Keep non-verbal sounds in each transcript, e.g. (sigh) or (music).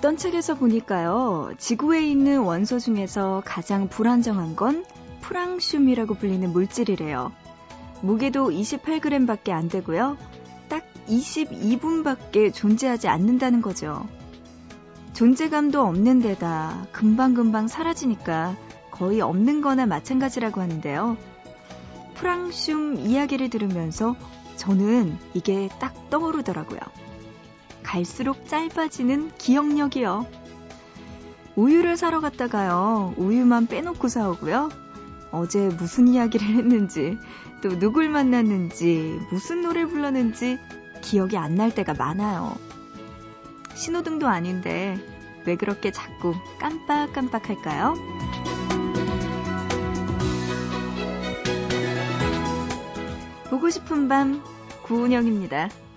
어떤 책에서 보니까요, 지구에 있는 원소 중에서 가장 불안정한 건 프랑슘이라고 불리는 물질이래요. 무게도 28g밖에 안 되고요. 딱 22분밖에 존재하지 않는다는 거죠. 존재감도 없는 데다 금방금방 사라지니까 거의 없는 거나 마찬가지라고 하는데요. 프랑슘 이야기를 들으면서 저는 이게 딱 떠오르더라고요. 갈수록 짧아지는 기억력이요. 우유를 사러 갔다가요. 우유만 빼놓고 사오고요. 어제 무슨 이야기를 했는지, 또 누굴 만났는지, 무슨 노래를 불렀는지 기억이 안 날 때가 많아요. 신호등도 아닌데 왜 그렇게 자꾸 깜빡깜빡 할까요? 보고 싶은 밤 구은영입니다. '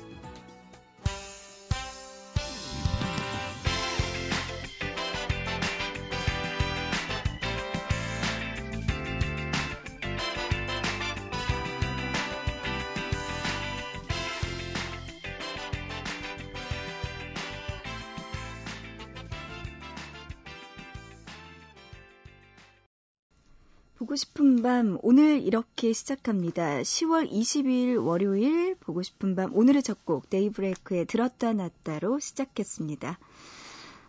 보고 싶은 밤' 오늘 이렇게 시작합니다. 10월 22일 월요일 '보고 싶은 밤' 오늘의 첫 곡 데이브레이크의 들었다 놨다로 시작했습니다.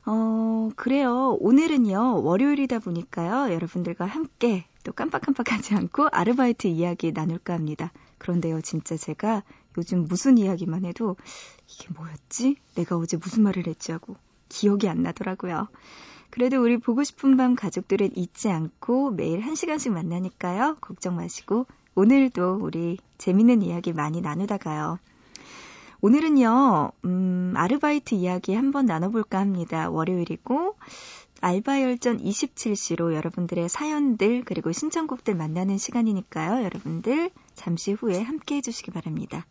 어, 그래요. 오늘은요, 월요일이다 보니까요, 여러분들과 함께 또 깜빡깜빡하지 않고 아르바이트 이야기 나눌까 합니다. 그런데요, 진짜 제가 요즘 무슨 이야기만 해도 이게 뭐였지? 내가 어제 무슨 말을 했지 하고 기억이 안 나더라고요. 그래도 우리 보고 싶은 밤 가족들은 잊지 않고 매일 한 시간씩 만나니까요. 걱정 마시고 오늘도 우리 재밌는 이야기 많이 나누다 가요. 오늘은요, 음, 아르바이트 이야기 한번 나눠볼까 합니다. 월요일이고, 알바열전 27시로 여러분들의 사연들, 그리고 신청곡들 만나는 시간이니까요. 여러분들 잠시 후에 함께 해주시기 바랍니다.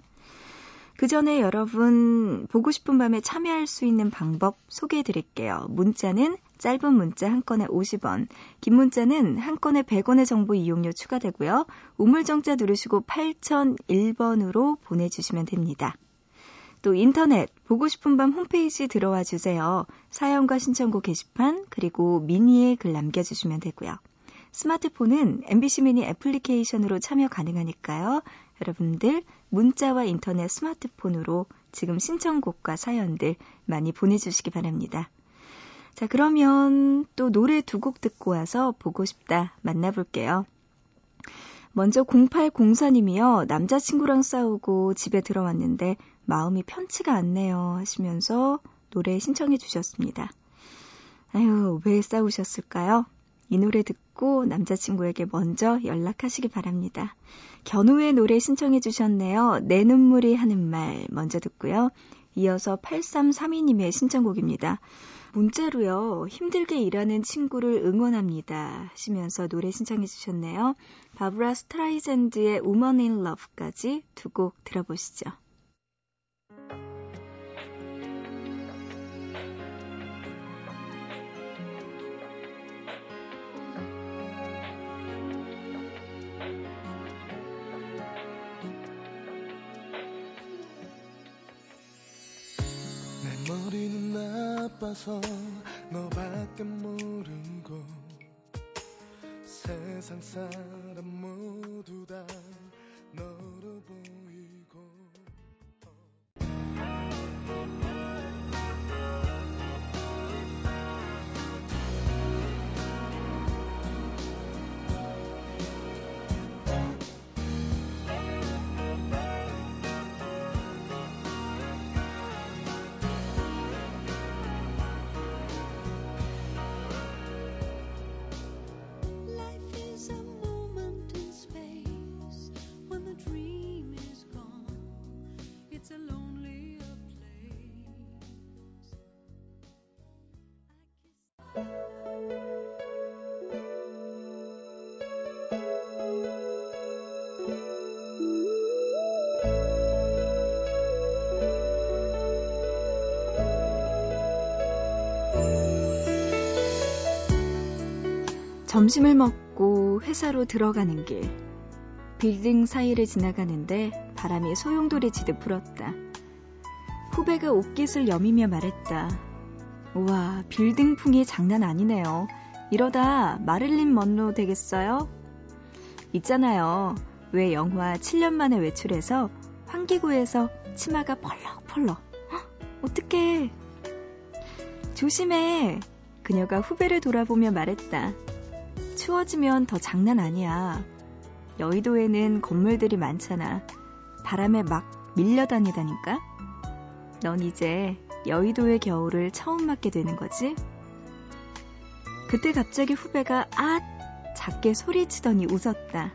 그 전에 여러분 보고 싶은 밤에 참여할 수 있는 방법 소개해 드릴게요. 문자는 짧은 문자 한 건에 50원, 긴 문자는 한 건에 100원의 정보 이용료 추가되고요. 우물정자 누르시고 8001번으로 보내주시면 됩니다. 또 인터넷 보고 싶은 밤 홈페이지 들어와 주세요. 사연과 신청곡 게시판 그리고 미니에 글 남겨주시면 되고요. 스마트폰은 MBC 미니 애플리케이션으로 참여 가능하니까요. 여러분들 문자와 인터넷 스마트폰으로 지금 신청곡과 사연들 많이 보내주시기 바랍니다. 자, 그러면 또 노래 두 곡 듣고 와서 보고 싶다 만나볼게요. 먼저 0804님이요. 남자친구랑 싸우고 집에 들어왔는데 마음이 편치가 않네요 하시면서 노래 신청해 주셨습니다. 아유, 왜 싸우셨을까요? 이 노래 듣고 남자친구에게 먼저 연락하시기 바랍니다. 견우의 노래 신청해 주셨네요. 내 눈물이 하는 말 먼저 듣고요. 이어서 8332님의 신청곡입니다. 문자로요. 힘들게 일하는 친구를 응원합니다. 하시면서 노래 신청해 주셨네요. 바브라 스트라이젠드의 Woman in Love까지 두 곡 들어보시죠. 나빠서 너밖에 모르고 세상 사람 모두 다 너로 보이고 점심을 먹고 회사로 들어가는 길. 빌딩 사이를 지나가는데 바람이 소용돌이 지듯 불었다. 후배가 옷깃을 여미며 말했다. 우와, 빌딩풍이 장난 아니네요. 이러다 마릴린 먼로 되겠어요? 있잖아요. 왜 영화 7년 만에 외출해서 환기구에서 치마가 펄럭펄럭. 어떡해. 조심해. 그녀가 후배를 돌아보며 말했다. 추워지면 더 장난 아니야. 여의도에는 건물들이 많잖아. 바람에 막 밀려다니다니까? 넌 이제 여의도의 겨울을 처음 맞게 되는 거지? 그때 갑자기 후배가 아 작게 소리치더니 웃었다.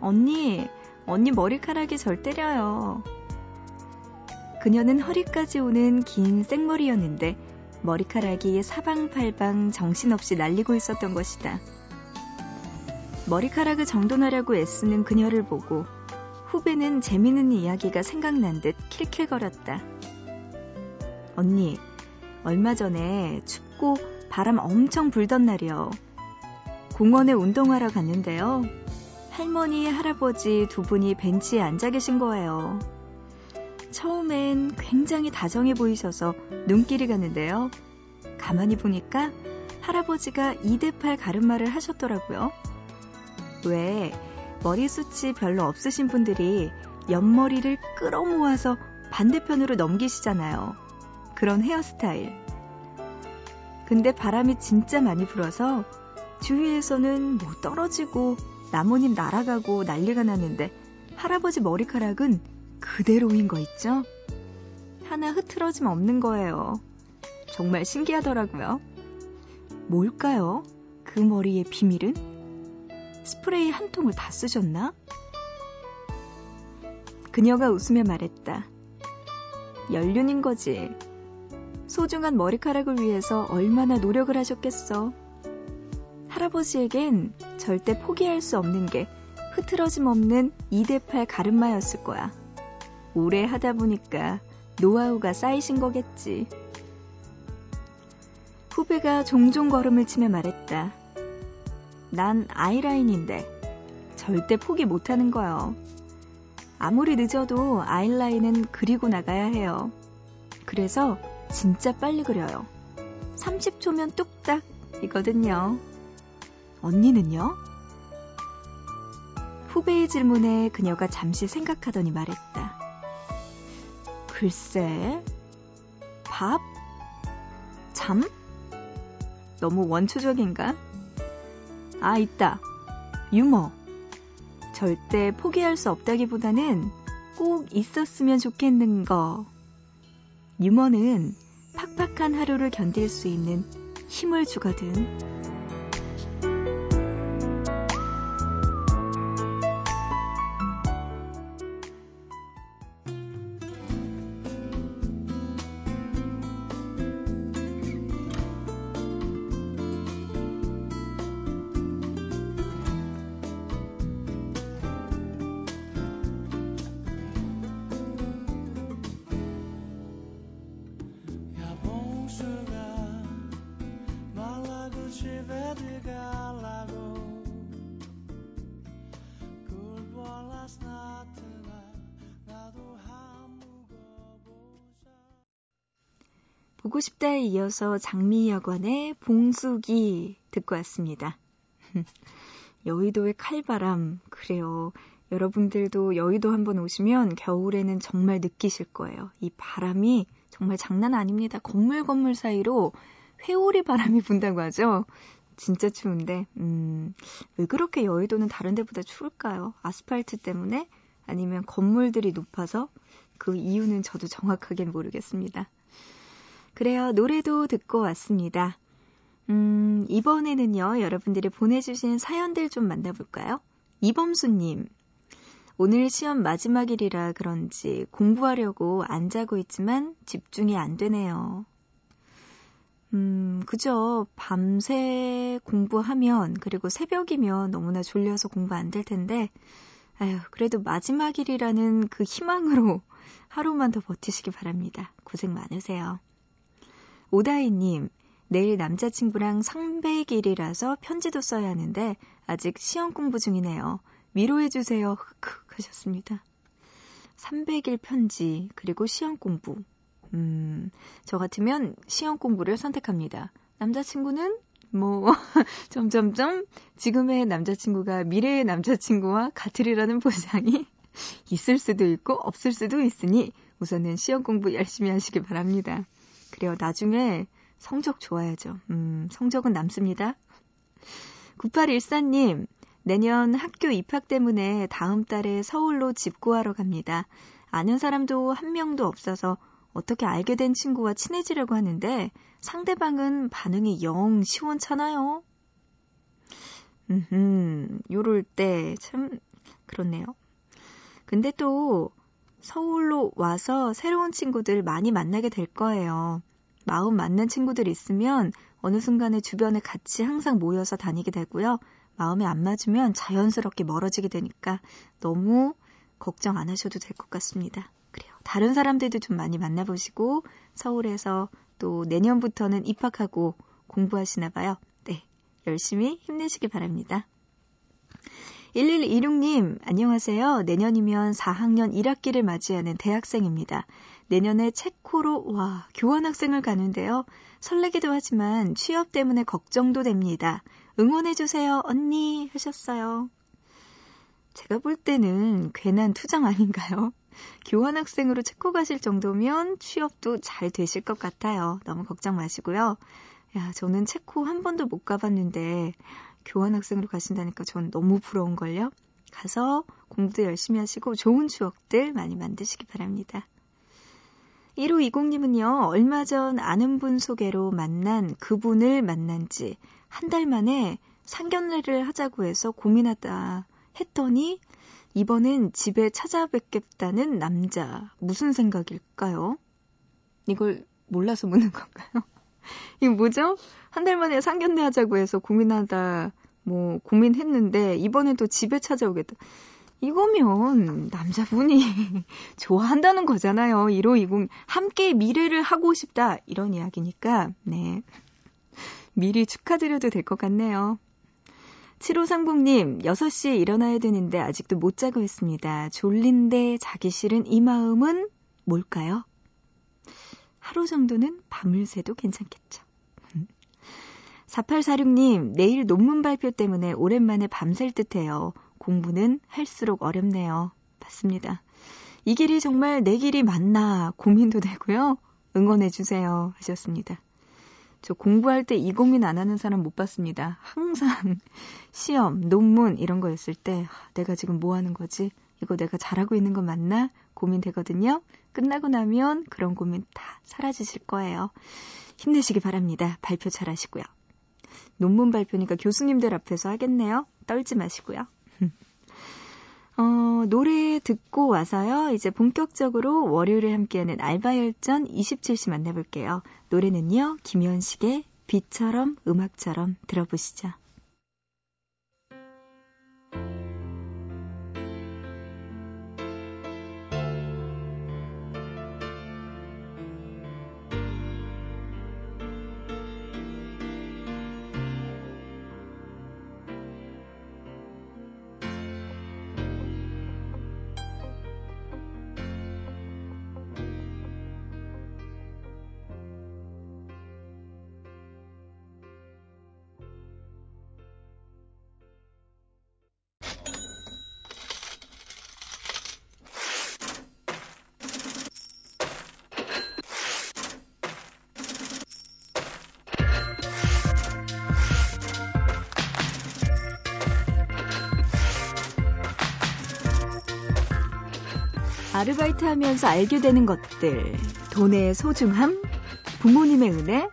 언니, 언니 머리카락이 절 때려요. 그녀는 허리까지 오는 긴 생머리였는데 머리카락이 사방팔방 정신없이 날리고 있었던 것이다. 머리카락을 정돈하려고 애쓰는 그녀를 보고 후배는 재미있는 이야기가 생각난 듯 킬킬거렸다. 언니, 얼마 전에 춥고 바람 엄청 불던 날이요. 공원에 운동하러 갔는데요. 할머니, 할아버지 두 분이 벤치에 앉아 계신 거예요. 처음엔 굉장히 다정해 보이셔서 눈길이 갔는데요. 가만히 보니까 할아버지가 2대8 가르마를 하셨더라고요. 왜 머리숱이 별로 없으신 분들이 옆머리를 끌어모아서 반대편으로 넘기시잖아요. 그런 헤어스타일. 근데 바람이 진짜 많이 불어서 주위에서는 뭐 떨어지고 나뭇잎 날아가고 난리가 났는데 할아버지 머리카락은 그대로인 거 있죠? 하나 흐트러짐 없는 거예요. 정말 신기하더라고요. 뭘까요? 그 머리의 비밀은? 스프레이 한 통을 다 쓰셨나? 그녀가 웃으며 말했다. 연륜인 거지. 소중한 머리카락을 위해서 얼마나 노력을 하셨겠어. 할아버지에겐 절대 포기할 수 없는 게 흐트러짐 없는 2대8 가르마였을 거야. 오래 하다 보니까 노하우가 쌓이신 거겠지. 후배가 종종 걸음을 치며 말했다. 난 아이라인인데 절대 포기 못하는 거요. 아무리 늦어도 아이라인은 그리고 나가야 해요. 그래서 진짜 빨리 그려요. 30초면 뚝딱이거든요. 언니는요? 후배의 질문에 그녀가 잠시 생각하더니 말했다. 글쎄, 밥? 잠? 너무 원초적인가? 아, 있다. 유머. 절대 포기할 수 없다기보다는 꼭 있었으면 좋겠는 거. 유머는 팍팍한 하루를 견딜 수 있는 힘을 주거든. 보고 싶다에 이어서 장미여관의 봉숙이 듣고 왔습니다. (laughs) 여의도의 칼바람, 그래요. 여러분들도 여의도 한번 오시면 겨울에는 정말 느끼실 거예요. 이 바람이 정말 장난 아닙니다. 건물 건물 사이로 회오리 바람이 분다고 하죠. 진짜 추운데, 음, 왜 그렇게 여의도는 다른 데보다 추울까요? 아스팔트 때문에? 아니면 건물들이 높아서? 그 이유는 저도 정확하게 모르겠습니다. 그래요. 노래도 듣고 왔습니다. 음, 이번에는요, 여러분들이 보내주신 사연들 좀 만나볼까요? 이범수님. 오늘 시험 마지막일이라 그런지 공부하려고 안 자고 있지만 집중이 안 되네요. 음, 그죠. 밤새 공부하면, 그리고 새벽이면 너무나 졸려서 공부 안 될 텐데, 아휴, 그래도 마지막일이라는 그 희망으로 (laughs) 하루만 더 버티시기 바랍니다. 고생 많으세요. 오다이님, 내일 남자친구랑 300일이라서 편지도 써야 하는데 아직 시험 공부 중이네요. 위로해주세요. 흑흑 하셨습니다. 300일 편지, 그리고 시험 공부. 음, 저 같으면 시험 공부를 선택합니다. 남자친구는 뭐 (laughs) 점점점 지금의 남자친구가 미래의 남자친구와 같으리라는 보장이 (laughs) 있을 수도 있고 없을 수도 있으니 우선은 시험 공부 열심히 하시기 바랍니다. 그래요. 나중에 성적 좋아야죠. 음, 성적은 남습니다. 9814님, 내년 학교 입학 때문에 다음 달에 서울로 집 구하러 갑니다. 아는 사람도 한 명도 없어서 어떻게 알게 된 친구와 친해지려고 하는데 상대방은 반응이 영 시원찮아요. 음, 요럴 때 참 그렇네요. 근데 또 서울로 와서 새로운 친구들 많이 만나게 될 거예요. 마음 맞는 친구들 있으면 어느 순간에 주변에 같이 항상 모여서 다니게 되고요. 마음에 안 맞으면 자연스럽게 멀어지게 되니까 너무 걱정 안 하셔도 될 것 같습니다. 다른 사람들도 좀 많이 만나보시고 서울에서 또 내년부터는 입학하고 공부하시나 봐요. 네. 열심히 힘내시기 바랍니다. 1126님, 안녕하세요. 내년이면 4학년 1학기를 맞이하는 대학생입니다. 내년에 체코로, 와, 교환학생을 가는데요. 설레기도 하지만 취업 때문에 걱정도 됩니다. 응원해주세요, 언니. 하셨어요. 제가 볼 때는 괜한 투정 아닌가요? 교환학생으로 체코 가실 정도면 취업도 잘 되실 것 같아요. 너무 걱정 마시고요. 야, 저는 체코 한 번도 못 가봤는데, 교환학생으로 가신다니까 전 너무 부러운걸요? 가서 공부도 열심히 하시고 좋은 추억들 많이 만드시기 바랍니다. 1520님은요, 얼마 전 아는 분 소개로 만난 그분을 만난 지 한 달 만에 상견례를 하자고 해서 고민하다 했더니 이번엔 집에 찾아뵙겠다는 남자. 무슨 생각일까요? 이걸 몰라서 묻는 건가요? (laughs) 이거 뭐죠? 한 달 만에 상견례 하자고 해서 고민하다, 뭐, 고민했는데, 이번에도 집에 찾아오겠다. 이거면 남자분이 (laughs) 좋아한다는 거잖아요. 1520. 함께 미래를 하고 싶다. 이런 이야기니까, 네. 미리 축하드려도 될 것 같네요. 7호상봉님, 6시에 일어나야 되는데 아직도 못 자고 있습니다. 졸린데 자기 싫은 이 마음은 뭘까요? 하루 정도는 밤을 새도 괜찮겠죠. (laughs) 4846님, 내일 논문 발표 때문에 오랜만에 밤샐 듯 해요. 공부는 할수록 어렵네요. 맞습니다. 이 길이 정말 내 길이 맞나 고민도 되고요. 응원해주세요. 하셨습니다. 저 공부할 때 이 고민 안 하는 사람 못 봤습니다. 항상 (laughs) 시험, 논문 이런 거였을 때 내가 지금 뭐 하는 거지? 이거 내가 잘하고 있는 거 맞나? 고민되거든요. 끝나고 나면 그런 고민 다 사라지실 거예요. 힘내시기 바랍니다. 발표 잘 하시고요. 논문 발표니까 교수님들 앞에서 하겠네요. 떨지 마시고요. 어, 노래 듣고 와서요. 이제 본격적으로 월요일에 함께하는 알바열전 27시 만나볼게요. 노래는요. 김현식의 비처럼 음악처럼 들어보시죠. 아르바이트 하면서 알게 되는 것들, 돈의 소중함, 부모님의 은혜,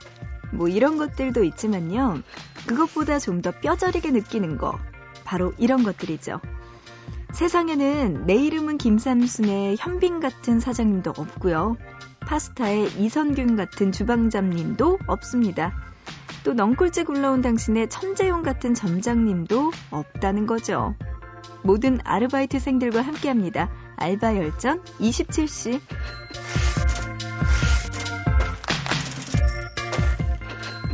뭐 이런 것들도 있지만요. 그것보다 좀 더 뼈저리게 느끼는 거, 바로 이런 것들이죠. 세상에는 내 이름은 김삼순의 현빈 같은 사장님도 없고요. 파스타의 이선균 같은 주방장님도 없습니다. 또 넝쿨째 굴러온 당신의 천재용 같은 점장님도 없다는 거죠. 모든 아르바이트생들과 함께합니다. 알바 열전 27시.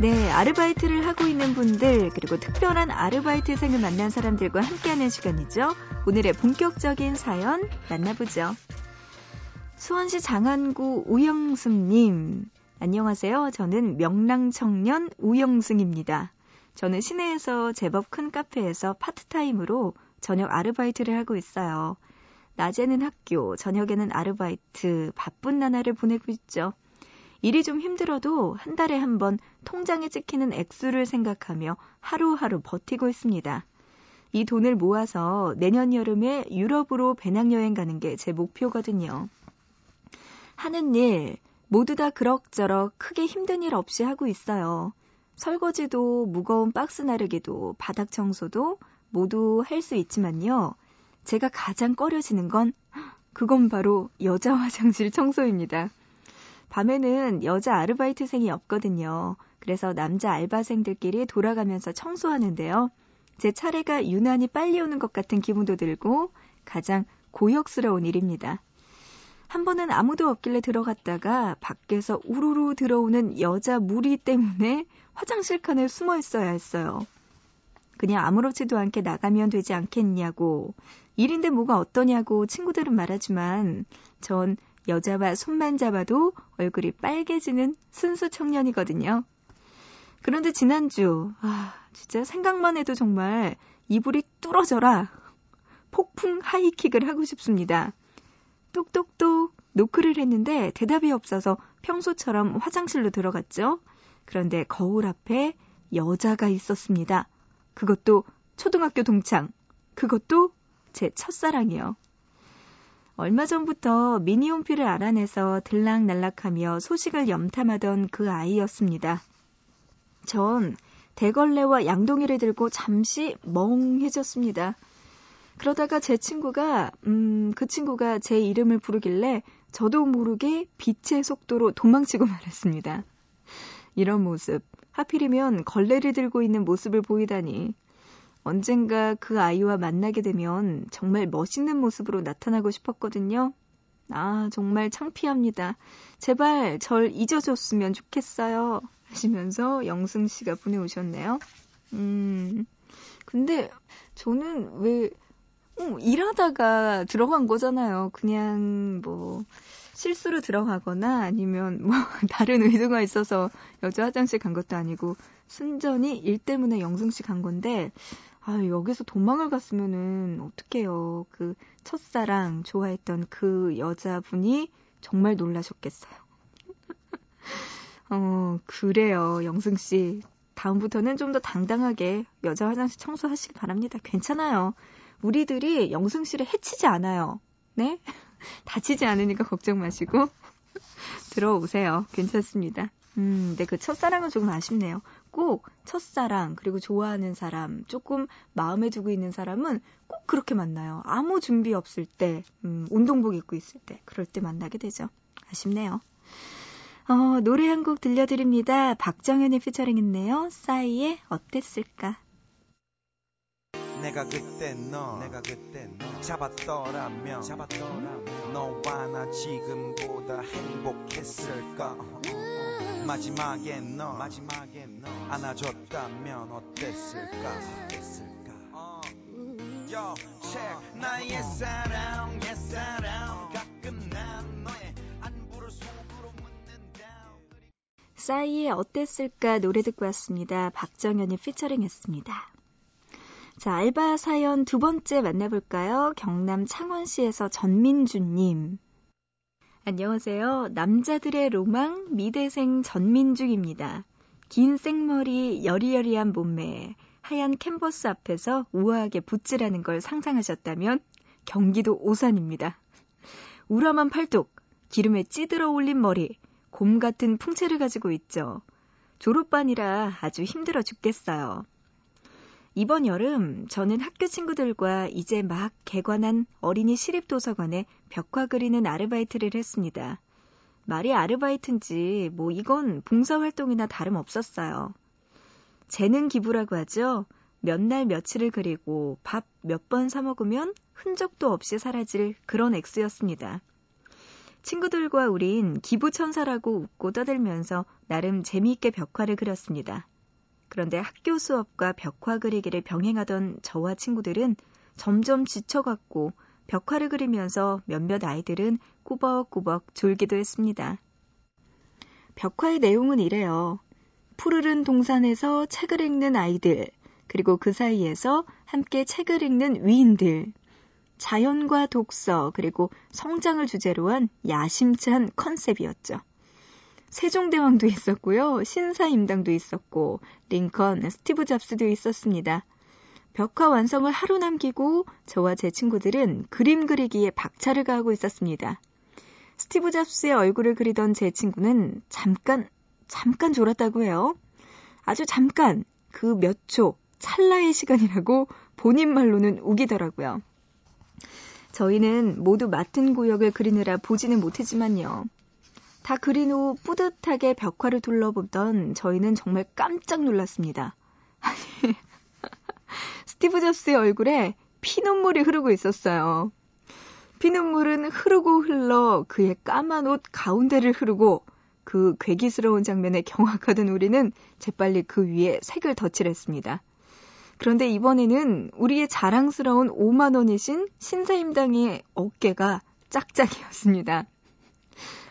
네, 아르바이트를 하고 있는 분들, 그리고 특별한 아르바이트생을 만난 사람들과 함께하는 시간이죠. 오늘의 본격적인 사연 만나보죠. 수원시 장안구 우영승님. 안녕하세요. 저는 명랑청년 우영승입니다. 저는 시내에서 제법 큰 카페에서 파트타임으로 저녁 아르바이트를 하고 있어요. 낮에는 학교, 저녁에는 아르바이트, 바쁜 나날을 보내고 있죠. 일이 좀 힘들어도 한 달에 한 번 통장에 찍히는 액수를 생각하며 하루하루 버티고 있습니다. 이 돈을 모아서 내년 여름에 유럽으로 배낭여행 가는 게 제 목표거든요. 하는 일, 모두 다 그럭저럭 크게 힘든 일 없이 하고 있어요. 설거지도 무거운 박스 나르기도 바닥 청소도 모두 할 수 있지만요. 제가 가장 꺼려지는 건 그건 바로 여자 화장실 청소입니다. 밤에는 여자 아르바이트생이 없거든요. 그래서 남자 알바생들끼리 돌아가면서 청소하는데요. 제 차례가 유난히 빨리 오는 것 같은 기분도 들고 가장 고역스러운 일입니다. 한 번은 아무도 없길래 들어갔다가 밖에서 우르르 들어오는 여자 무리 때문에 화장실 칸에 숨어 있어야 했어요. 그냥 아무렇지도 않게 나가면 되지 않겠냐고, 일인데 뭐가 어떠냐고 친구들은 말하지만 전 여자와 손만 잡아도 얼굴이 빨개지는 순수 청년이거든요. 그런데 지난주, 아, 진짜 생각만 해도 정말 이불이 뚫어져라. 폭풍 하이킥을 하고 싶습니다. 똑똑똑 노크를 했는데 대답이 없어서 평소처럼 화장실로 들어갔죠. 그런데 거울 앞에 여자가 있었습니다. 그것도 초등학교 동창. 그것도 제 첫사랑이요. 얼마 전부터 미니홈피를 알아내서 들락날락하며 소식을 염탐하던 그 아이였습니다. 전 대걸레와 양동이를 들고 잠시 멍해졌습니다. 그러다가 제 친구가, 음, 그 친구가 제 이름을 부르길래 저도 모르게 빛의 속도로 도망치고 (laughs) 말았습니다. 이런 모습, 하필이면 걸레를 들고 있는 모습을 보이다니. 언젠가 그 아이와 만나게 되면 정말 멋있는 모습으로 나타나고 싶었거든요. 아, 정말 창피합니다. 제발 절 잊어줬으면 좋겠어요. 하시면서 영승 씨가 보내오셨네요. 음, 근데 저는 왜 어, 일하다가 들어간 거잖아요. 그냥 뭐 실수로 들어가거나 아니면 뭐 (laughs) 다른 의도가 있어서 여자 화장실 간 것도 아니고 순전히 일 때문에 영승 씨 간 건데 아 여기서 도망을 갔으면은 어떡해요. 그 첫사랑 좋아했던 그 여자분이 정말 놀라셨겠어요. (laughs) 어 그래요 영승 씨 다음부터는 좀 더 당당하게 여자 화장실 청소하시기 바랍니다. 괜찮아요. 우리들이 영승 씨를 해치지 않아요. 네? (laughs) 다치지 않으니까 걱정 마시고 (laughs) 들어오세요. 괜찮습니다. 음, 근데 그 첫사랑은 조금 아쉽네요. 꼭 첫사랑, 그리고 좋아하는 사람, 조금 마음에 두고 있는 사람은 꼭 그렇게 만나요. 아무 준비 없을 때, 음, 운동복 입고 있을 때, 그럴 때 만나게 되죠. 아쉽네요. 어, 노래 한 곡 들려드립니다. 박정현이 피처링 했네요. 싸이의 어땠을까? 내가 그때 너 내가 그때 너 잡았더라면 잡았더라면 너와 나 지금보다 행복했을까 마지막에 너 마지막에 너 안아줬다면 어땠을까 어땠을까 어. Yo, check 나의 사랑 옛사랑 가끔 난 너의 안부를 속으로 묻는다 싸이의 어땠을까 노래 듣고 왔습니다. 박정현이 피처링 했습니다. 자, 알바 사연 두 번째 만나볼까요? 경남 창원시에서 전민주님. 안녕하세요. 남자들의 로망 미대생 전민주입니다. 긴 생머리, 여리여리한 몸매, 하얀 캔버스 앞에서 우아하게 붓질하는 걸 상상하셨다면 경기도 오산입니다. 우람한 팔뚝, 기름에 찌들어 올린 머리, 곰 같은 풍채를 가지고 있죠. 졸업반이라 아주 힘들어 죽겠어요. 이번 여름 저는 학교 친구들과 이제 막 개관한 어린이 시립도서관에 벽화 그리는 아르바이트를 했습니다. 말이 아르바이트인지 뭐 이건 봉사활동이나 다름없었어요. 재능 기부라고 하죠. 몇 날 며칠을 그리고 밥 몇 번 사 먹으면 흔적도 없이 사라질 그런 액수였습니다. 친구들과 우린 기부천사라고 웃고 떠들면서 나름 재미있게 벽화를 그렸습니다. 그런데 학교 수업과 벽화 그리기를 병행하던 저와 친구들은 점점 지쳐갔고 벽화를 그리면서 몇몇 아이들은 꾸벅꾸벅 졸기도 했습니다. 벽화의 내용은 이래요. 푸르른 동산에서 책을 읽는 아이들, 그리고 그 사이에서 함께 책을 읽는 위인들, 자연과 독서, 그리고 성장을 주제로 한 야심찬 컨셉이었죠. 세종대왕도 있었고요. 신사임당도 있었고, 링컨, 스티브 잡스도 있었습니다. 벽화 완성을 하루 남기고 저와 제 친구들은 그림 그리기에 박차를 가하고 있었습니다. 스티브 잡스의 얼굴을 그리던 제 친구는 잠깐, 잠깐 졸았다고 해요. 아주 잠깐, 그 몇 초, 찰나의 시간이라고 본인 말로는 우기더라고요. 저희는 모두 맡은 구역을 그리느라 보지는 못했지만요. 다 그린 후 뿌듯하게 벽화를 둘러보던 저희는 정말 깜짝 놀랐습니다. 아니, (laughs) 스티브 잡스의 얼굴에 피눈물이 흐르고 있었어요. 피눈물은 흐르고 흘러 그의 까만 옷 가운데를 흐르고 그 괴기스러운 장면에 경악하던 우리는 재빨리 그 위에 색을 덧칠했습니다. 그런데 이번에는 우리의 자랑스러운 5만 원이신 신사임당의 어깨가 짝짝이었습니다.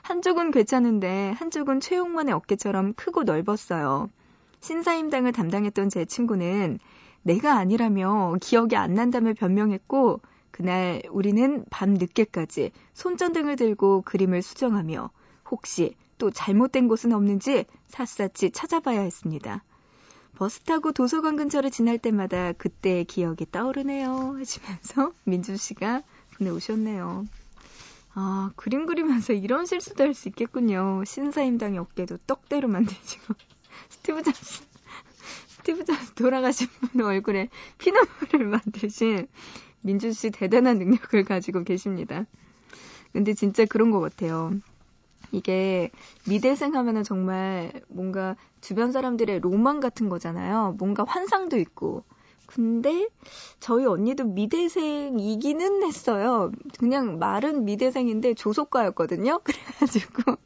한쪽은 괜찮은데 한쪽은 최용만의 어깨처럼 크고 넓었어요. 신사임당을 담당했던 제 친구는 내가 아니라며 기억이 안 난다며 변명했고 그날 우리는 밤 늦게까지 손전등을 들고 그림을 수정하며 혹시 또 잘못된 곳은 없는지 샅샅이 찾아봐야 했습니다. 버스 타고 도서관 근처를 지날 때마다 그때의 기억이 떠오르네요 하시면서 민준 씨가 보내오셨네요. 아, 그림 그리면서 이런 실수도 할 수 있겠군요. 신사임당의 어깨도 떡대로 만드시고. (laughs) 스티브 잡스, 스티브 잡스 돌아가신 분 얼굴에 피눈물을 (laughs) 만드신 민준 씨 대단한 능력을 가지고 계십니다. 근데 진짜 그런 것 같아요. 이게 미대생 하면은 정말 뭔가 주변 사람들의 로망 같은 거잖아요. 뭔가 환상도 있고. 근데 저희 언니도 미대생이기는 했어요. 그냥 말은 미대생인데 조속과였거든요. (laughs) 그래가지고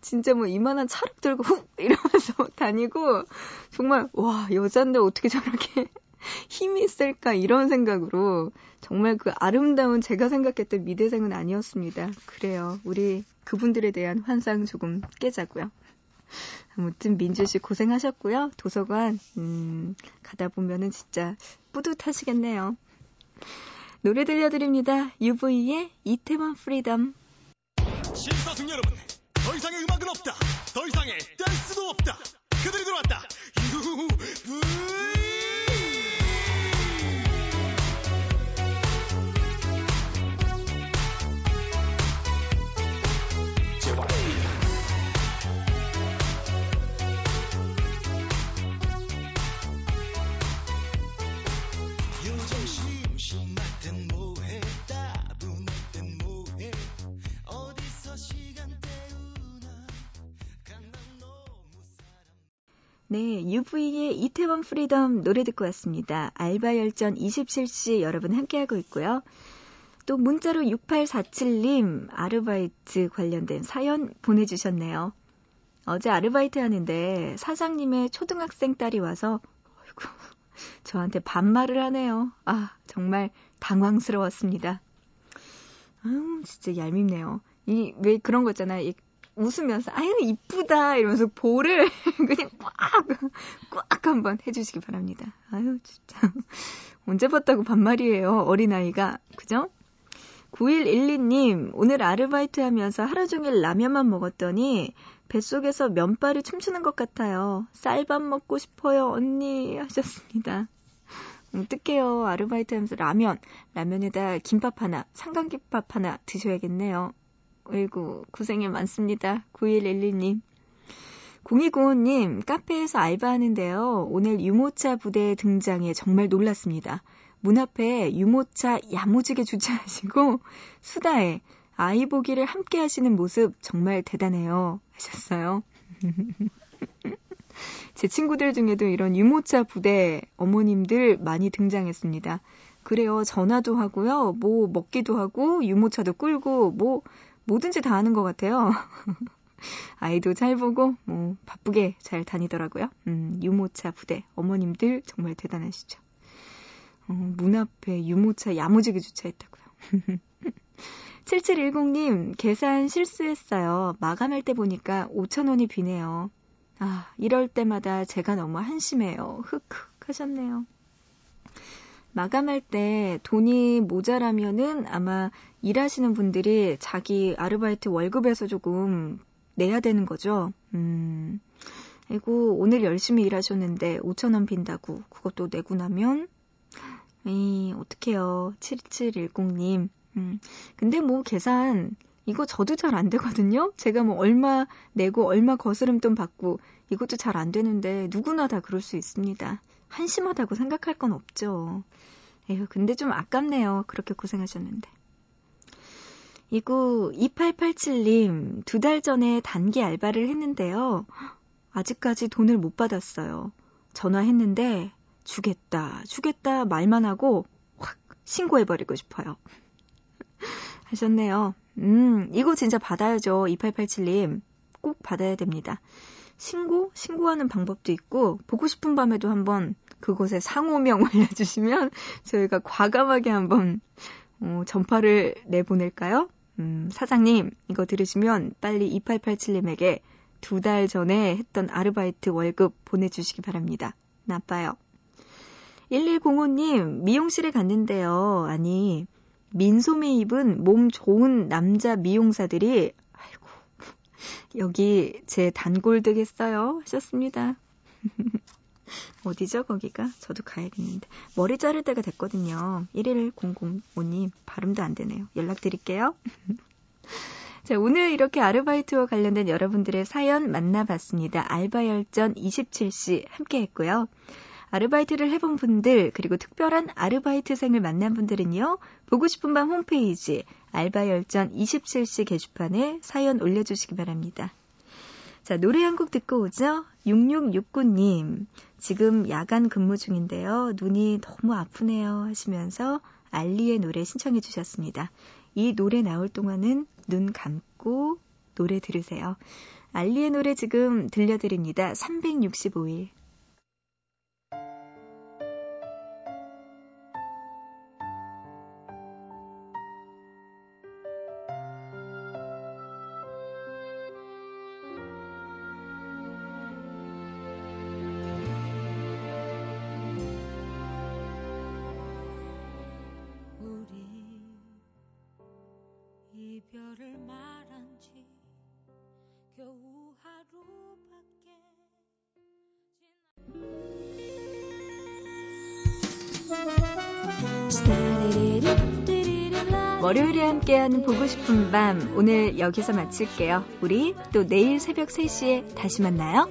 진짜 뭐 이만한 차를 들고 훅 이러면서 (laughs) 다니고 정말 와 여잔데 어떻게 저렇게 (laughs) 힘이 있을까 이런 생각으로 정말 그 아름다운 제가 생각했던 미대생은 아니었습니다. 그래요. 우리 그분들에 대한 환상 조금 깨자고요. 아무튼 민준 씨 고생하셨고요. 도서관 음, 가다 보면은 진짜 뿌듯하시겠네요. 노래 들려드립니다. UV의 이태원 Freedom. 신사숙녀 여러분, 더 이상의 음악은 없다. 더 이상의 댄스도 없다. 그들이 들어왔다. UV 네, UV의 이태원 Freedom 노래 듣고 왔습니다. 알바 열전 27시 여러분 함께하고 있고요. 또 문자로 6847님 아르바이트 관련된 사연 보내주셨네요. 어제 아르바이트 하는데 사장님의 초등학생 딸이 와서 어이구, 저한테 반말을 하네요. 아, 정말 당황스러웠습니다. 아유, 진짜 얄밉네요. 이, 왜 그런 거 있잖아요. 이 웃으면서 아유 이쁘다 이러면서 볼을 (laughs) 그냥 꽉 꽉 한번 해주시기 바랍니다. 아유 진짜 언제 봤다고 반말이에요 어린아이가 그죠? 9112님 오늘 아르바이트 하면서 하루 종일 라면만 먹었더니 뱃속에서 면발이 춤추는 것 같아요. 쌀밥 먹고 싶어요 언니 하셨습니다. 어떡해요 아르바이트 하면서 라면 라면에다 김밥 하나 삼각김밥 하나 드셔야겠네요. 어이구, 고생이 많습니다. 9112님. 0205님, 카페에서 알바하는데요. 오늘 유모차 부대 등장에 정말 놀랐습니다. 문 앞에 유모차 야무지게 주차하시고 (laughs) 수다에 아이 보기를 함께 하시는 모습 정말 대단해요. 하셨어요. (laughs) 제 친구들 중에도 이런 유모차 부대 어머님들 많이 등장했습니다. 그래요. 전화도 하고요. 뭐 먹기도 하고 유모차도 끌고 뭐 뭐든지 다 하는 것 같아요. (laughs) 아이도 잘 보고, 뭐, 바쁘게 잘 다니더라고요. 음, 유모차 부대. 어머님들 정말 대단하시죠. 어, 문 앞에 유모차 야무지게 주차했다고요. (laughs) 7710님, 계산 실수했어요. 마감할 때 보니까 5천 원이 비네요. 아, 이럴 때마다 제가 너무 한심해요. 흑흑 하셨네요. 마감할 때 돈이 모자라면은 아마 일하시는 분들이 자기 아르바이트 월급에서 조금 내야 되는 거죠. 음. 아이고, 오늘 열심히 일하셨는데 5천원 빈다고 그것도 내고 나면 에이, 어떡해요. 7710님. 음. 근데 뭐 계산 이거 저도 잘 안 되거든요. 제가 뭐 얼마 내고 얼마 거스름돈 받고 이것도 잘 안 되는데 누구나 다 그럴 수 있습니다. 한심하다고 생각할 건 없죠. 에휴, 근데 좀 아깝네요. 그렇게 고생하셨는데. 이거 2887님 두 달 전에 단기 알바를 했는데요. 아직까지 돈을 못 받았어요. 전화했는데 주겠다, 주겠다 말만 하고 확 신고해버리고 싶어요. (laughs) 하셨네요. 음, 이거 진짜 받아야죠. 2887님. 꼭 받아야 됩니다. 신고? 신고하는 방법도 있고, 보고 싶은 밤에도 한번 그곳에 상호명 (laughs) 올려주시면 저희가 과감하게 한번 어, 전파를 내보낼까요? 음, 사장님, 이거 들으시면 빨리 2887님에게 두 달 전에 했던 아르바이트 월급 보내주시기 바랍니다. 나빠요. 1105님, 미용실에 갔는데요. 아니, 민소매 입은 몸 좋은 남자 미용사들이 여기 제 단골 되겠어요 하셨습니다. (laughs) 어디죠 거기가? 저도 가야겠는데 머리 자를 때가 됐거든요. 11005님 발음도 안 되네요. 연락드릴게요. (laughs) 자, 오늘 이렇게 아르바이트와 관련된 여러분들의 사연 만나봤습니다. 알바열전 27시 함께 했고요. 아르바이트를 해본 분들, 그리고 특별한 아르바이트생을 만난 분들은요, 보고 싶은 밤 홈페이지, 알바열전 27시 게시판에 사연 올려주시기 바랍니다. 자, 노래 한 곡 듣고 오죠? 6669님, 지금 야간 근무 중인데요. 눈이 너무 아프네요. 하시면서 알리의 노래 신청해 주셨습니다. 이 노래 나올 동안은 눈 감고 노래 들으세요. 알리의 노래 지금 들려드립니다. 365일. 겨우 하루밖에 월요일에 함께하는 보고 싶은 밤 오늘 여기서 마칠게요. 우리 또 내일 새벽 3시에 다시 만나요.